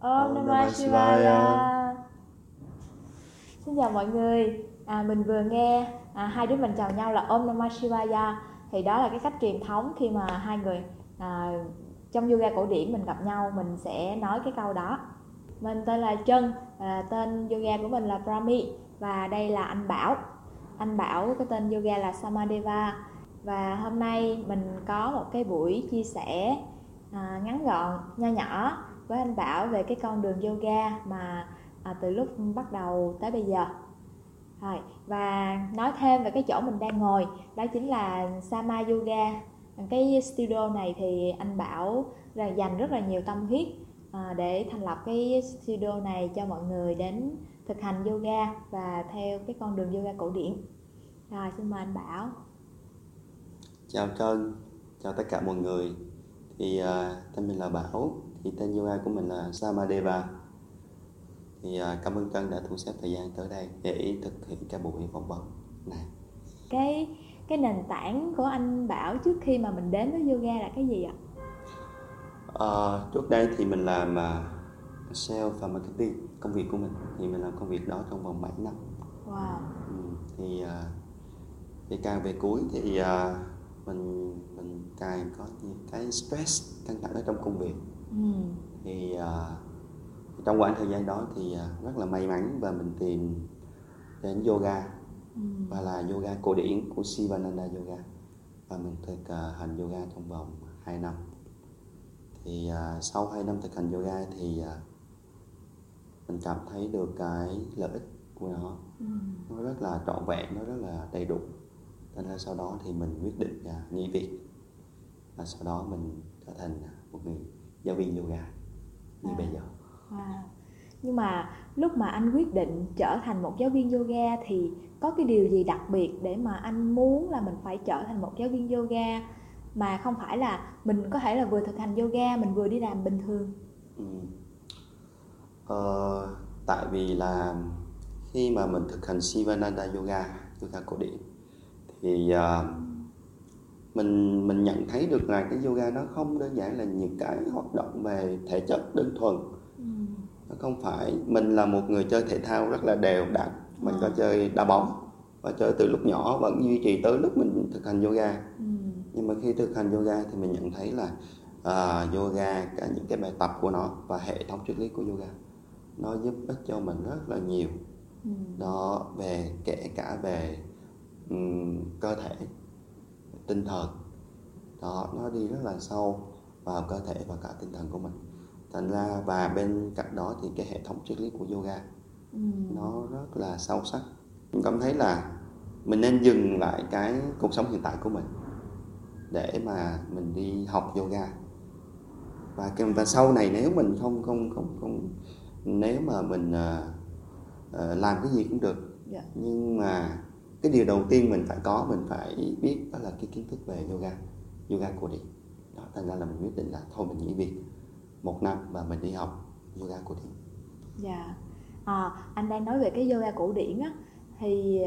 Om Namah Shivaya. Xin chào mọi người. À, mình vừa nghe à, hai đứa mình chào nhau là Om Namah Shivaya. Thì đó là cái cách truyền thống khi mà hai người à, trong yoga cổ điển mình gặp nhau mình sẽ nói cái câu đó. Mình tên là Trân, à, tên yoga của mình là Brahmi và đây là anh Bảo. Anh Bảo cái tên yoga là Samadeva và hôm nay mình có một cái buổi chia sẻ à, ngắn gọn, nho nhỏ với anh Bảo về cái con đường yoga mà à, từ lúc bắt đầu tới bây giờ. Rồi, và nói thêm về cái chỗ mình đang ngồi, đó chính là Sama Yoga. Cái studio này thì anh Bảo là dành rất là nhiều tâm huyết à, để thành lập cái studio này cho mọi người đến thực hành yoga và theo cái con đường yoga cổ điển. Rồi, xin mời anh Bảo. Chào Trân, chào tất cả mọi người. Thì uh, tên mình là Bảo, thì tên yoga của mình là Samadeva. Thì uh, cảm ơn Trân đã thu xếp thời gian tới đây để thực hiện cái buổi phỏng vấn này. Cái cái nền tảng của anh Bảo trước khi mà mình đến với yoga là cái gì ạ? Uh, trước đây thì mình làm uh, sale và marketing công việc của mình thì mình làm công việc đó trong vòng 7 năm. Wow. Ừ, thì uh, thì càng về cuối thì uh, mình mình càng có những cái stress căng thẳng ở trong công việc Ừ. thì uh, trong quãng thời gian đó thì uh, rất là may mắn và mình tìm đến yoga Ừ. và là yoga cổ điển của Sivananda Yoga và mình thực uh, hành yoga trong vòng 2 năm thì uh, sau 2 năm thực hành yoga thì uh, mình cảm thấy được cái lợi ích của nó Ừ. nó rất là trọn vẹn nó rất là đầy đủ nên sau đó thì mình quyết định uh, nghỉ việc và sau đó mình trở thành một người giáo viên yoga như À. bây giờ Wow. Nhưng mà lúc mà anh quyết định trở thành một giáo viên yoga thì có cái điều gì đặc biệt để mà anh muốn là mình phải trở thành một giáo viên yoga mà không phải là mình có thể là vừa thực hành yoga mình vừa đi làm bình thường. Ừ. Ờ, tại vì là khi mà mình thực hành Sivananda Yoga, yoga cổ điển thì ờ, mình mình nhận thấy được là cái yoga nó không đơn giản là những cái hoạt động về thể chất đơn thuần Ừ. nó không phải mình là một người chơi thể thao rất là đều đặn mình có chơi đá bóng và chơi từ lúc nhỏ vẫn duy trì tới lúc mình thực hành yoga Ừ. nhưng mà khi thực hành yoga thì mình nhận thấy là à, yoga cả những cái bài tập của nó và hệ thống triết lý của yoga nó giúp ích cho mình rất là nhiều Ừ. đó về kể cả về ừm, cơ thể tinh thần đó nó đi rất là sâu vào cơ thể và cả tinh thần của mình thành ra và bên cạnh đó thì cái hệ thống triết lý của yoga Ừ. nó rất là sâu sắc mình cảm thấy là mình nên dừng lại cái cuộc sống hiện tại của mình để mà mình đi học yoga và và sau này nếu mình không không không không nếu mà mình ờ, làm cái gì cũng được Dạ. nhưng mà cái điều đầu tiên mình phải có mình phải biết đó là cái kiến thức về yoga yoga cổ điển đó thành ra là mình quyết định là thôi mình nghỉ việc một năm và mình đi học yoga cổ điển Dạ. À, anh đang nói về cái yoga cổ điển á thì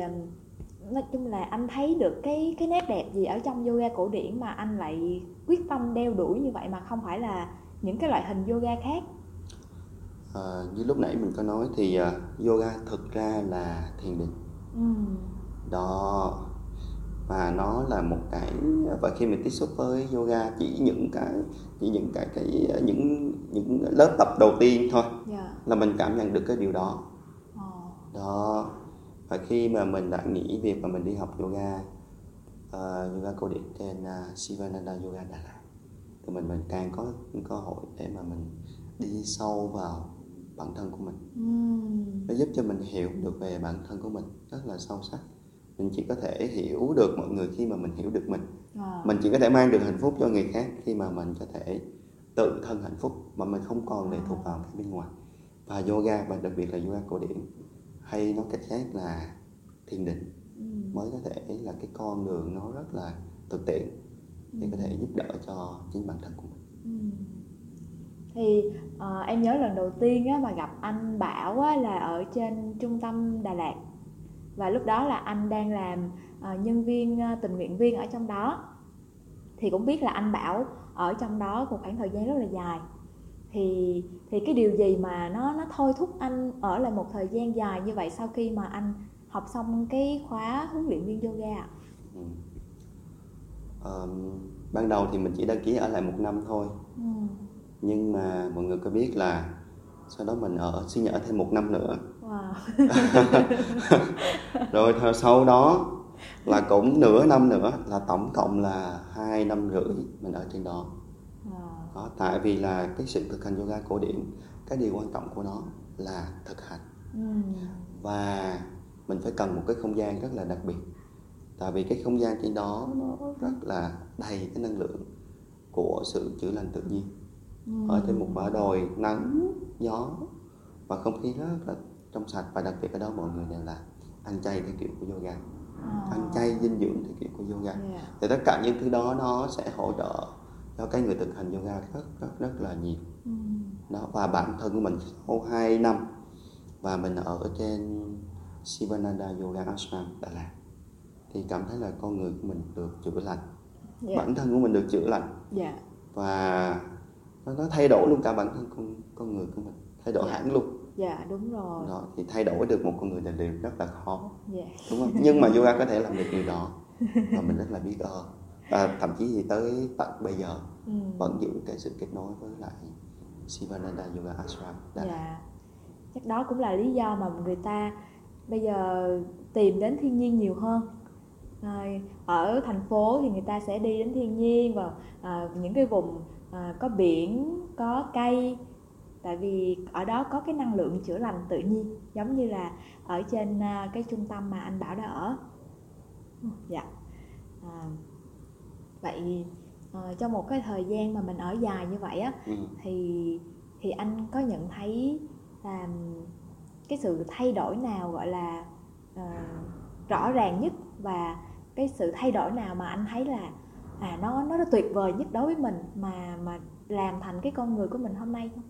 nói chung là anh thấy được cái cái nét đẹp gì ở trong yoga cổ điển mà anh lại quyết tâm đeo đuổi như vậy mà không phải là những cái loại hình yoga khác. Ờ, như lúc nãy mình có nói thì ờ, yoga thực ra là thiền định Ừ. đó và nó là một cái và khi mình tiếp xúc với yoga chỉ những cái chỉ những cái cái những những lớp tập đầu tiên thôi Dạ. là mình cảm nhận được cái điều đó Ờ. đó và khi mà mình đã nghỉ việc và mình đi học yoga ờ, yoga cổ điển trên uh, Sivananda Yoga Đà Lạt thì mình mình càng có cơ hội để mà mình đi sâu vào bản thân của mình Ừm. nó giúp cho mình hiểu được về bản thân của mình rất là sâu sắc mình chỉ có thể hiểu được mọi người khi mà mình hiểu được mình Ờ. mình chỉ có thể mang được hạnh phúc cho người khác khi mà mình có thể tự thân hạnh phúc mà mình không còn lệ thuộc vào cái bên ngoài và yoga và đặc biệt là yoga cổ điển hay nói cách khác là thiền định Ừm. mới có thể là cái con đường nó rất là thực tiễn để có thể giúp đỡ cho chính bản thân của mình Ừm. Thì ờ, em nhớ lần đầu tiên á, mà gặp anh Bảo á, là ở trên trung tâm Đà Lạt và lúc đó là anh đang làm ờ, nhân viên ờ, tình nguyện viên ở trong đó thì cũng biết là anh Bảo ở trong đó một khoảng thời gian rất là dài thì thì cái điều gì mà nó nó thôi thúc anh ở lại một thời gian dài như vậy sau khi mà anh học xong cái khóa huấn luyện viên yoga ạ? ừ. Ban đầu thì mình chỉ đăng ký ở lại một năm thôi Ừ. nhưng mà mọi người có biết là sau đó mình ở xin ở thêm một năm nữa Wow. rồi sau đó là cũng nửa năm nữa là tổng cộng là hai năm rưỡi mình ở trên đó Wow. đó, tại vì là cái sự thực hành yoga cổ điển cái điều quan trọng của nó là thực hành Ừ. và mình phải cần một cái không gian rất là đặc biệt tại vì cái không gian trên đó nó rất là đầy cái năng lượng của sự chữa lành tự nhiên Ừ. ở trên một bãi đồi nắng gió và không khí rất là trong sạch và đặc biệt ở đó mọi người đều là ăn chay theo kiểu của yoga À. ăn chay dinh dưỡng theo kiểu của yoga Yeah. thì tất cả những thứ đó nó sẽ hỗ trợ cho cái người thực hành yoga rất rất rất là nhiều Ừ. đó và bản thân của mình sau 2 năm và mình ở trên Sivananda Yoga Ashram Đà Lạt thì cảm thấy là con người của mình được chữa lành Dạ. bản thân của mình được chữa lành Dạ. và nó, nó thay đổi luôn cả bản thân con con người của mình thay đổi Dạ. hẳn luôn Dạ đúng rồi. đó thì thay đổi được một con người là điều rất là khó Dạ. đúng không nhưng mà yoga có thể làm được điều đó và mình rất là biết ơn và thậm chí thì tới tận bây giờ Ừ. vẫn giữ cái sự kết nối với lại Sivananda Yoga Ashram Đà Lạt. Dạ. Chắc đó cũng là lý do mà người ta bây giờ tìm đến thiên nhiên nhiều hơn. Ở thành phố thì người ta sẽ đi đến thiên nhiên và à, những cái vùng à, có biển, có cây tại vì ở đó có cái năng lượng chữa lành tự nhiên giống như là ở trên à, cái trung tâm mà anh Bảo đã ở. Ừ, Dạ. À, vậy à, trong một cái thời gian mà mình ở dài như vậy á Ừ. thì thì anh có nhận thấy là cái sự thay đổi nào gọi là ờ, rõ ràng nhất và cái sự thay đổi nào mà anh thấy là à nó nó tuyệt vời nhất đối với mình mà mà làm thành cái con người của mình hôm nay không?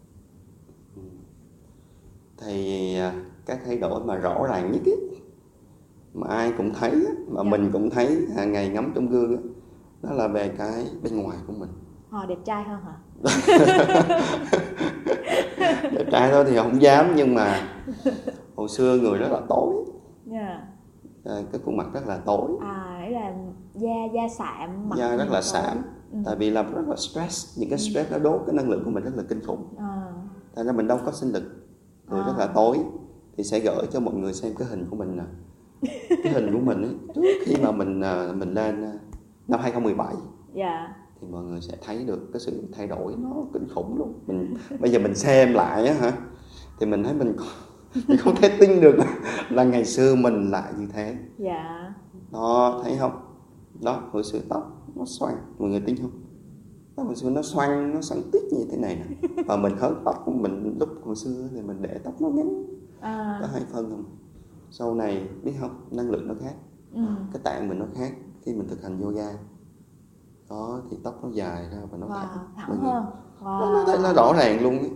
thì à, cái thay đổi mà rõ ràng nhất ý, mà ai cũng thấy mà Dạ. mình cũng thấy hàng ngày ngắm trong gương á, đó là về cái bên ngoài của mình Ờ đẹp trai hơn hả? đẹp trai thôi thì không dám nhưng mà hồi xưa người rất là tối cái khuôn mặt rất là tối. À đấy là da da sạm mặt da rất là sạm. Ừ. tại vì làm rất là stress những cái stress nó đốt cái năng lượng của mình rất là kinh khủng. À, thành ra mình đâu có sinh lực người rất là À. tối. Thì sẽ gửi cho mọi người xem cái hình của mình nè. Cái hình của mình ấy, trước khi mà mình à, mình lên à, năm 2017 dạ. thì mọi người sẽ thấy được cái sự thay đổi nó kinh khủng luôn. Mình bây giờ mình xem lại á hả thì mình thấy mình mình không thể tin được là ngày xưa mình lại như thế Dạ. đó thấy không đó hồi xưa tóc nó xoăn mọi người tin không tóc hồi xưa nó xoăn nó xoăn tít như thế này nè và mình hớt tóc của mình lúc hồi xưa thì mình để tóc nó ngắn có À, hai phân không sau này biết không năng lượng nó khác ừ. cái tạng mình nó khác khi mình thực hành yoga đó thì tóc nó dài ra và nó Wow, thẳng thẳng hơn. nó, nó Wow. nó rõ ràng luôn ấy.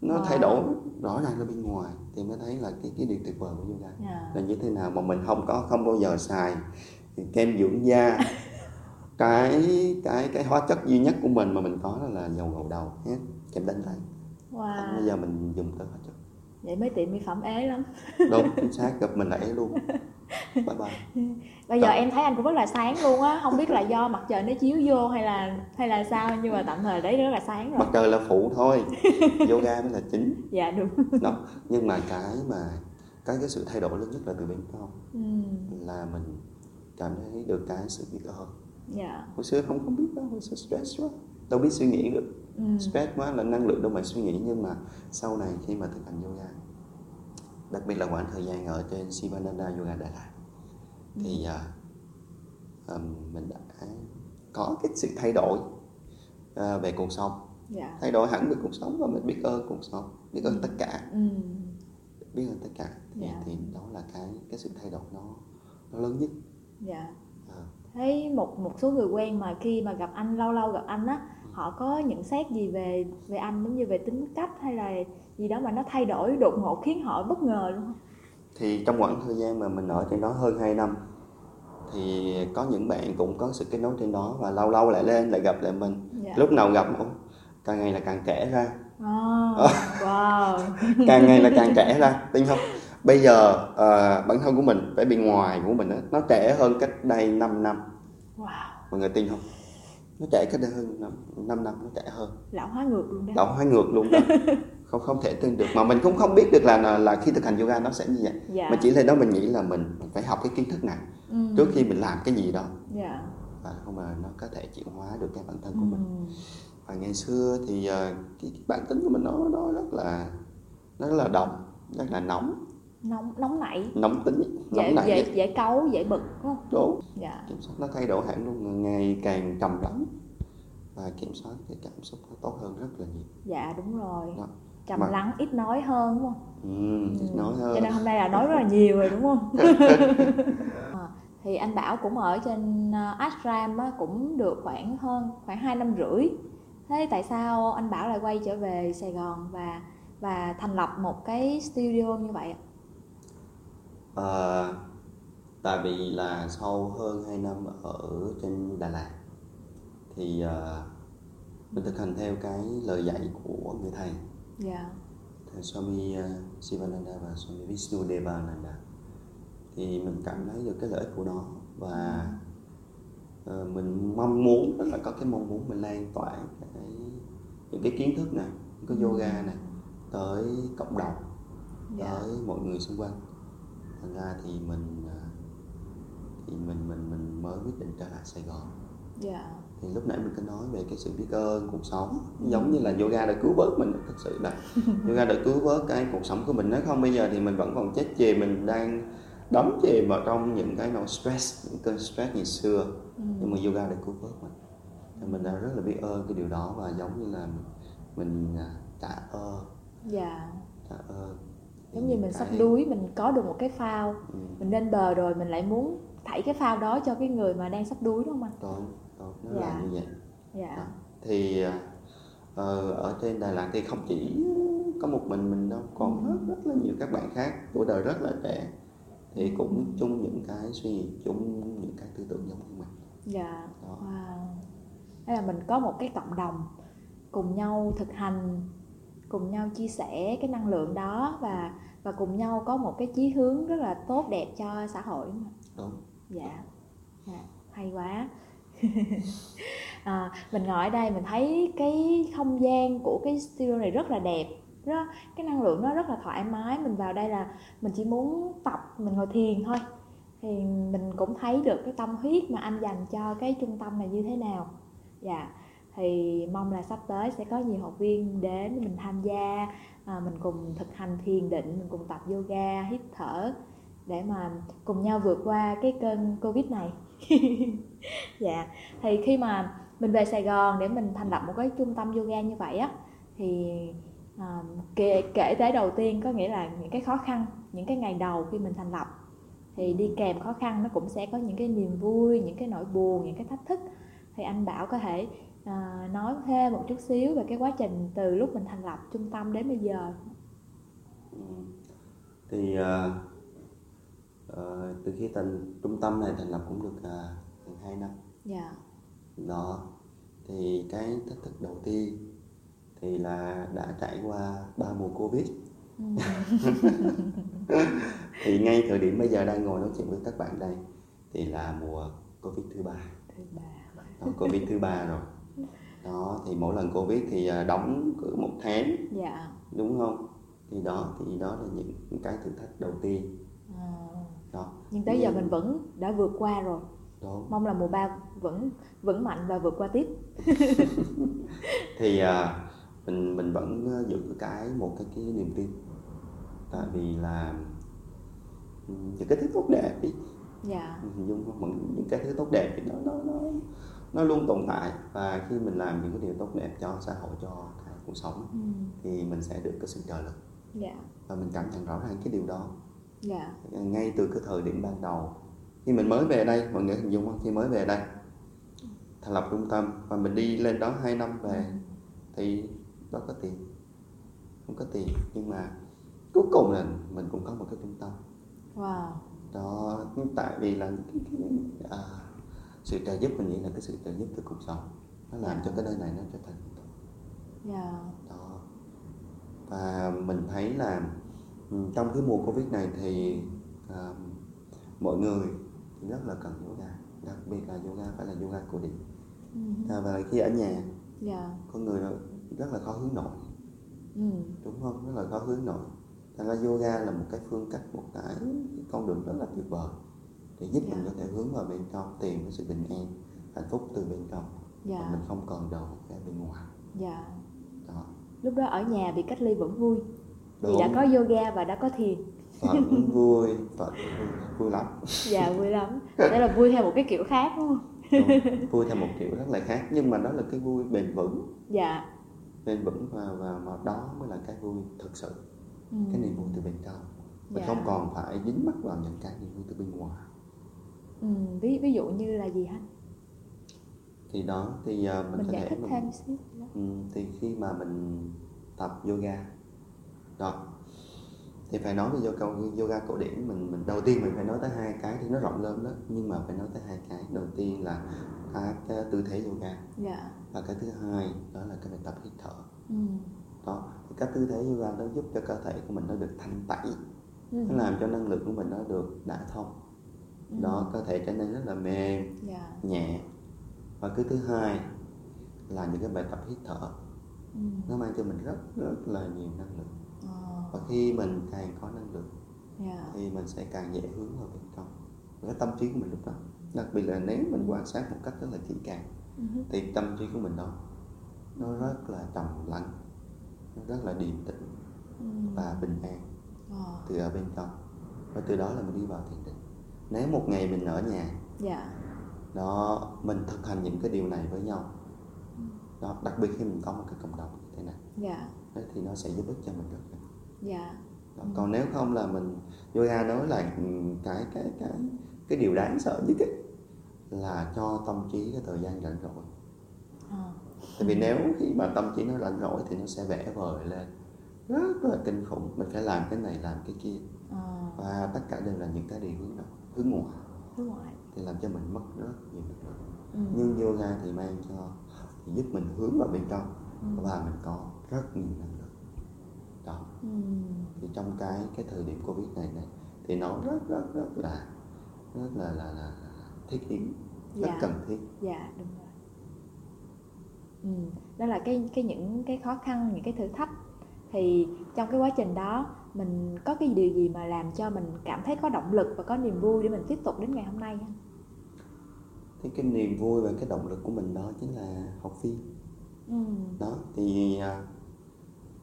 nó Wow. thay đổi rõ ràng ra bên ngoài thì mới thấy là cái cái điều tuyệt vời của yoga Dạ. là như thế nào mà mình không có không bao giờ xài thì kem dưỡng da cái cái cái hóa chất duy nhất của mình mà mình có là dầu gội đầu nhé kem đánh răng không Wow. bao giờ mình dùng tới hóa chất Vậy mấy tiệm mỹ phẩm ế lắm. đúng chính xác gặp mình là ấy luôn bye bye Bây giờ Dạ. em thấy anh cũng rất là sáng luôn á, không biết là do mặt trời nó chiếu vô hay là hay là sao nhưng mà tạm thời đấy rất là sáng rồi. mặt trời là phụ thôi yoga mới là chính Dạ đúng. đó nhưng mà cái mà cái cái sự thay đổi lớn nhất là từ bên trong Ừ. là mình cảm thấy được cái sự biết ơn Dạ. hồi xưa không không biết đâu hồi xưa stress quá đâu biết suy nghĩ được Ừ. stress quá là năng lượng đâu mà suy nghĩ nhưng mà sau này khi mà thực hành yoga đặc biệt là khoảng thời gian ở trên Sivananda Yoga Đà Lạt thì à, ừm, mình đã có cái sự thay đổi à, về cuộc sống Dạ. thay đổi hẳn về cuộc sống và mình biết ơn cuộc sống biết ơn tất cả Ừ. biết ơn tất cả thì, Dạ. thì đó là cái cái sự thay đổi nó nó lớn nhất Dạ. à, Thấy một một số người quen mà khi mà gặp anh lâu lâu gặp anh á, họ có nhận xét gì về về anh giống như về tính cách hay là gì đó mà nó thay đổi đột ngột khiến họ bất ngờ luôn không? thì trong khoảng thời gian mà mình ở trên đó hơn 2 năm thì có những bạn cũng có sự kết nối trên đó và lâu lâu lại lên lại gặp lại mình. Dạ. lúc nào gặp cũng càng ngày là càng kể ra. Oh, wow. Càng ngày là càng trẻ ra tin không? Bây giờ uh, bản thân của mình vẻ bên ngoài của mình đó, nó trẻ hơn cách đây 5 năm. Wow. Mọi người tin không nó trẻ cách đây hơn 5, 5 năm nó trẻ hơn. Lão hóa ngược luôn đó. Lão hóa ngược luôn đó. Không không thể tin được. Mà mình cũng không biết được là là, khi thực hành yoga nó sẽ như vậy. Dạ. Mình chỉ lên đó mình nghĩ là mình, mình phải học cái kiến thức này. Ừ. trước khi mình làm cái gì đó. Dạ. Và không mà nó có thể chuyển hóa được cái bản thân của mình. Ừ. và ngày xưa thì ờ, cái, cái bản tính của mình nó nó rất là nó rất là động rất là nóng nóng nóng nảy. Nóng tính dễ nóng nảy dễ dễ cáu dễ bực đúng không? Đúng. Dạ. Kiểm soát nó thay đổi hẳn luôn ngày càng trầm lắng. Và kiểm soát cái cảm xúc nó tốt hơn rất là nhiều. Dạ đúng rồi. Đó. trầm Mà- lắng ít nói hơn đúng không? Ừ, ít nói hơn. Cho nên hôm nay là nói rất là nhiều rồi đúng không? À, thì anh Bảo cũng ở trên ờ, ashram á, cũng được khoảng hơn khoảng 2 năm rưỡi. Thế tại sao anh Bảo lại quay trở về Sài Gòn và và thành lập một cái studio như vậy ạ? Ờ, tại vì là sau hơn 2 năm ở trên Đà Lạt thì ờ, mình thực hành theo cái lời dạy của người thầy. Dạ. Thầy Swami uh, Sivananda và Swami Vishnudevananda thì mình cảm thấy được cái lợi ích của nó và ờ, mình mong muốn rất là có cái mong muốn mình lan tỏa cái những cái kiến thức này những cái yoga này tới cộng đồng dạ. tới mọi người xung quanh thành ra thì mình ờ, thì mình mình mình mới quyết định trở lại Sài Gòn. Dạ. Thì lúc nãy mình có nói về cái sự biết ơn cuộc sống. Giống như là yoga đã cứu vớt mình thực sự là yoga đã cứu vớt cái cuộc sống của mình. Nếu không bây giờ thì mình vẫn còn chết chìm mình đang đắm chìm vào trong những cái nỗi stress những cơn stress ngày xưa. Ừ. nhưng mà yoga đã cứu vớt mình. Thì mình đã rất là biết ơn cái điều đó và giống như là mình, mình à, trả ơn. Dạ. Trả ơn giống như mình sắp Cái- đuối mình có được một cái phao ừ, mình lên bờ rồi mình lại muốn thảy cái phao đó cho cái người mà đang sắp đuối đúng không anh? Tốt tốt nó Dạ. là như vậy. Dạ. Thì ờ, ở trên Đà Lạt thì không chỉ có một mình mình đâu còn rất rất là nhiều các bạn khác. Tuổi đời rất là trẻ. Thì cũng chung những cái suy nghĩ chung những cái tư tưởng giống như mình. Dạ. Đó. wow. Thế là mình có một cái cộng đồng cùng nhau thực hành cùng nhau chia sẻ cái năng lượng đó và và cùng nhau có một cái chí hướng rất là tốt đẹp cho xã hội. Đúng. Không đúng dạ. Dạ. Hay quá. À, mình ngồi ở đây mình thấy cái không gian của cái studio này rất là đẹp rất, cái năng lượng nó rất là thoải mái. Mình vào đây là mình chỉ muốn tập mình ngồi thiền thôi. Thì mình cũng thấy được cái tâm huyết mà anh dành cho cái trung tâm này như thế nào. Dạ thì mong là sắp tới sẽ có nhiều học viên đến mình tham gia à, mình cùng thực hành thiền định mình cùng tập yoga hít thở để mà cùng nhau vượt qua cái cơn covid này. Dạ. Thì khi mà mình về sài gòn để mình thành lập một cái trung tâm yoga như vậy á thì à, kể, kể tới đầu tiên có nghĩa là những cái khó khăn những cái ngày đầu khi mình thành lập thì đi kèm khó khăn nó cũng sẽ có những cái niềm vui những cái nỗi buồn những cái thách thức. Thì anh bảo có thể à, nói thêm một chút xíu về cái quá trình từ lúc mình thành lập trung tâm đến bây giờ. Ừ. thì ờ, ờ, từ khi thành trung tâm này thành lập cũng được uh, gần 2 năm. Dạ. Đó. Thì cái thách thức đầu tiên thì là đã trải qua ba mùa covid. Ừ. thì ngay thời điểm bây giờ đang ngồi nói chuyện với các bạn đây thì là mùa covid thứ ba. Thứ ba. Đó, covid thứ ba rồi đó thì mỗi lần covid thì à, đóng cỡ một tháng. Dạ. Đúng không? Thì đó thì đó là những cái thử thách đầu tiên. À. đó. Nhưng tới giờ Nhưng- mình vẫn đã vượt qua rồi. Đó. Mong là mùa ba vẫn vững mạnh và vượt qua tiếp. Thì à, mình mình vẫn ờ, giữ cái một cái cái niềm tin. Tại vì là ừ, những cái thứ tốt đẹp đi. Dạ. Hình dung không? Những những cái thứ tốt đẹp thì nó nó nó nó luôn tồn tại và khi mình làm những cái điều tốt đẹp cho xã hội cho cái cuộc sống ừ. thì mình sẽ được cái sự trợ lực. Dạ. Và mình cảm nhận rõ ràng cái điều đó. Dạ. Ngay từ cái thời điểm ban đầu khi mình mới về đây mọi người hình dung không? Khi mới về đây thành lập trung tâm và mình đi lên đó 2 năm về thì đâu có tiền. Không có tiền nhưng mà cuối cùng là mình cũng có một cái trung tâm. Wow. Đó tại vì là à, sự trợ giúp mình nghĩ là cái sự trợ giúp từ cuộc sống nó làm cho cái nơi này nó trở thành thực dạ. Đó. Và mình thấy là ừ, trong cái mùa covid này thì à, mọi người rất là cần yoga đặc biệt là yoga phải là yoga cổ điển. À, và khi ở nhà dạ. con người rất là khó hướng nội. Ừ. đúng không? Rất là khó hướng nội. Thành ra yoga là một cái phương cách một cái con đường rất là tuyệt vời để giúp mình Dạ. có thể hướng vào bên trong tìm cái sự bình an hạnh phúc từ bên trong. Và dạ mình không còn đầu cái bên ngoài. Dạ. Đó. Lúc đó ở nhà bị cách ly vẫn vui. Vì Đúng. đã có yoga và đã có thiền. Vẫn vui vẫn vui, vui lắm. Dạ vui lắm. Đây là vui theo một cái kiểu khác đúng không? Đúng. vui theo một kiểu rất là khác nhưng mà đó là cái vui bền vững. Dạ. Bền vững và, và, và đó mới là cái vui thực sự. Ừ. cái niềm vui từ bên trong. Mình Dạ. không còn phải dính mắc vào những cái niềm vui từ bên ngoài ừ. ví ví dụ như là gì hả thì đó thì uh, mình, mình có giải thể thích mình, thêm xíu. Ừ, thì khi mà mình tập yoga đó thì phải nói về yoga, yoga cổ điển mình mình đầu tiên mình phải nói tới hai cái thì nó rộng lớn đó nhưng mà phải nói tới hai cái đầu tiên là cái, cái tư thế yoga dạ và cái thứ hai đó là cái bài tập hít thở ừ. đó thì các tư thế yoga nó giúp cho cơ thể của mình nó được thanh tẩy Ừ. nó làm cho năng lượng của mình nó được đả thông Ừ. đó cơ thể trở nên rất là mềm dạ nhẹ và cái thứ hai là những cái bài tập hít thở ừ. nó mang cho mình rất rất là nhiều năng lượng Ờ. và khi mình càng có năng lượng dạ thì mình sẽ càng dễ hướng vào bên trong và cái tâm trí của mình lúc đó đặc biệt là nếu mình quan sát một cách rất là kỹ càng Ừ. thì tâm trí của mình đó nó rất là trầm lắng nó rất là điềm tĩnh Ừ. và bình an Ờ. từ ở bên trong và từ đó là mình đi vào thiền định nếu một ngày mình ở nhà dạ. đó mình thực hành những cái điều này với nhau. Đó đặc biệt khi mình có một cái cộng đồng như thế này. Dạ. Đấy, thì nó sẽ giúp ích cho mình rất là dạ. Đó, còn nếu không là mình yoga nói là ừ, cái cái cái cái điều đáng sợ nhất ấy, là cho tâm trí cái thời gian rảnh rỗi. Ờ. tại vì nếu khi mà tâm trí nó rảnh rỗi thì nó sẽ vẽ vời lên. Rất là kinh khủng. Mình phải làm cái này làm cái kia. Ờ. và tất cả đều là những cái điều hướng nội hướng ngoại. Hướng ngoại. Thì làm cho mình mất rất nhiều năng lượng. Ừ. nhưng yoga thì mang cho thì giúp mình hướng vào bên trong. Ừ. và mình có rất nhiều năng lượng. Đó. Ừ. thì trong cái cái thời điểm covid này này thì nó rất rất rất là rất là là, là, là thiết yếu. Rất Dạ. cần thiết. Dạ đúng rồi. Ừ. đó là cái cái những cái khó khăn những cái thử thách. Thì trong cái quá trình đó mình có cái điều gì mà làm cho mình cảm thấy có động lực và có niềm vui để mình tiếp tục đến ngày hôm nay không? thì cái niềm vui và cái động lực của mình đó chính là học viên Ừ. đó thì à,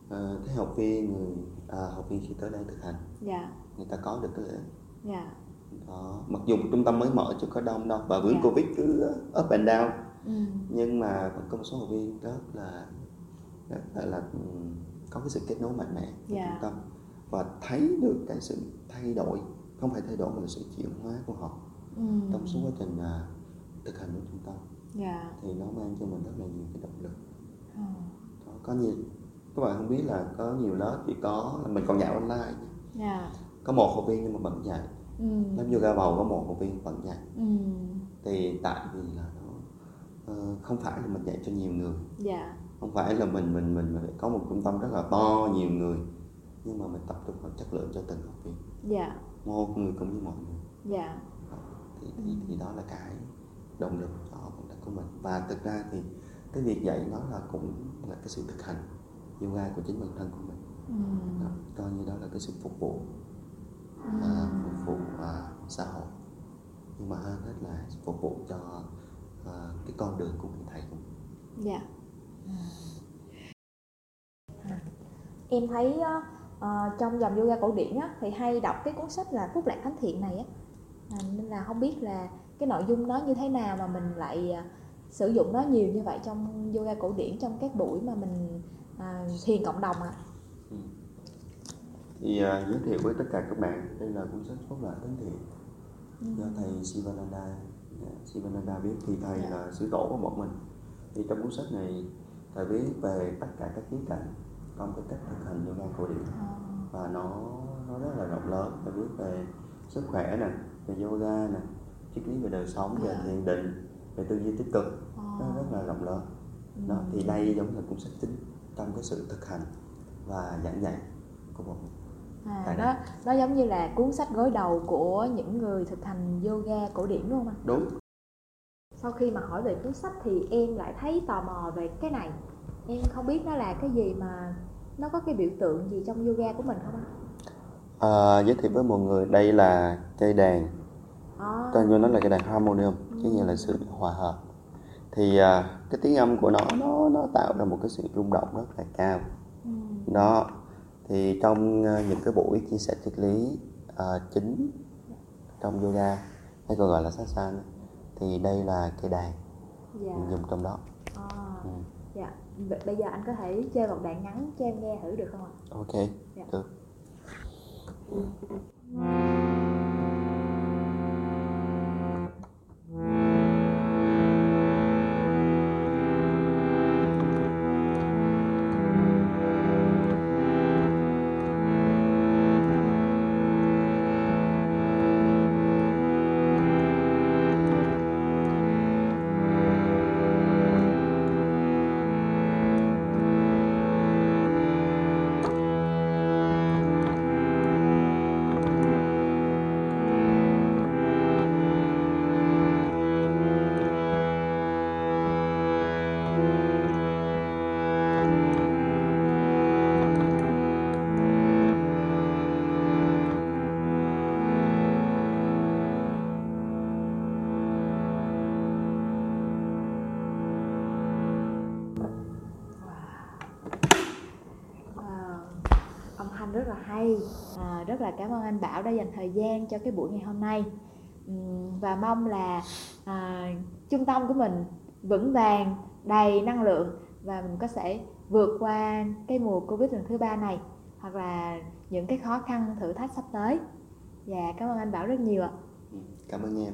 à, thấy học viên người à, học viên khi tới đây thực hành dạ người ta có được cái lợi ích dạ đó mặc dù trung tâm mới mở chứ có đông đâu và với Dạ. covid cứ up and down ừ. nhưng mà vẫn có một số học viên rất là rất là, là ừm, có cái sự kết nối mạnh mẽ với Dạ. trung tâm và thấy được cái sự thay đổi không phải thay đổi mà là sự chuyển hóa của họ. Ừ. trong suốt quá trình à, thực hành với trung tâm dạ. Thì nó mang cho mình rất là nhiều cái động lực. Đó, có nhiều các bạn không biết là có nhiều lớp chỉ có mình còn dạy online. Dạ. Có một học viên nhưng mà vẫn dạy. Ừ. lớp yoga bầu có một học viên vẫn dạy. Ừ. thì tại vì là nó ờ, không phải là mình dạy cho nhiều người. Dạ. Không phải là mình mình mình, mình có một trung tâm rất là to nhiều người nhưng mà mình tập trung vào chất lượng cho từng học viên. Dạ. Một người cũng như mọi người. Dạ. Thì, thì thì đó là cái động lực cho công tác của mình. Và thực ra thì cái việc dạy nó là cũng là cái sự thực hành yoga của chính bản thân của mình. Ừ. đó. coi như đó là cái sự phục vụ à, phục vụ à, xã hội. Nhưng mà hơn hết là phục vụ cho à, cái con đường của người thầy của mình. Dạ. Em thấy ờ, trong dòng yoga cổ điển á, thì hay đọc cái cuốn sách là Phúc Lạc Thánh Thiện này á. À, nên là không biết là cái nội dung nó như thế nào mà mình lại à, sử dụng nó nhiều như vậy trong yoga cổ điển trong các buổi mà mình à, thiền cộng đồng ạ. thì à, giới thiệu với tất cả các bạn đây là cuốn sách Phúc Lợi Thánh Thiện Ừ. do thầy Sivananda à, Sivananda viết thì thầy Dạ. là sứ tổ của bọn mình thì trong cuốn sách này thầy viết về tất cả các khía cạnh trong cái cách thực hành yoga cổ điển. Ờ, và nó nó rất là rộng lớn. Thầy viết về sức khỏe nè về yoga nè triết lý về đời sống về Dạ. thiền định về tư duy tích cực. Ờ, nó rất là rộng lớn. Đó ừ. thì đây giống là cuốn sách chính trong cái sự thực hành và giảng dạy của một à, Tại nó nó giống như là cuốn sách gối đầu của những người thực hành yoga cổ điển đúng không anh đúng. Sau khi mà hỏi về cuốn sách thì em lại thấy tò mò về cái này em không biết nó là cái gì mà nó có cái biểu tượng gì trong yoga của mình không anh à, giới thiệu với mọi người đây là cây đàn. À, tên của nó là cây đàn harmonium có nghĩa là sự hòa hợp. Thì à, cái tiếng âm của nó nó nó tạo ra một cái sự rung động rất là cao. Ừ, đó thì trong à, những cái buổi chia sẻ triết lý à, chính trong yoga hay còn gọi là satsang thì đây là cây đàn dạ. dùng trong đó. À, ừ. Bây giờ anh có thể chơi một đoạn ngắn cho em nghe thử được không ạ? Ok. Dạ. được à, rất là cảm ơn anh Bảo đã dành thời gian cho cái buổi ngày hôm nay. Và mong là à, trung tâm của mình vững vàng đầy năng lượng và mình có thể vượt qua cái mùa Covid lần thứ ba này hoặc là những cái khó khăn thử thách sắp tới. Và cảm ơn anh Bảo rất nhiều ạ. Cảm ơn em.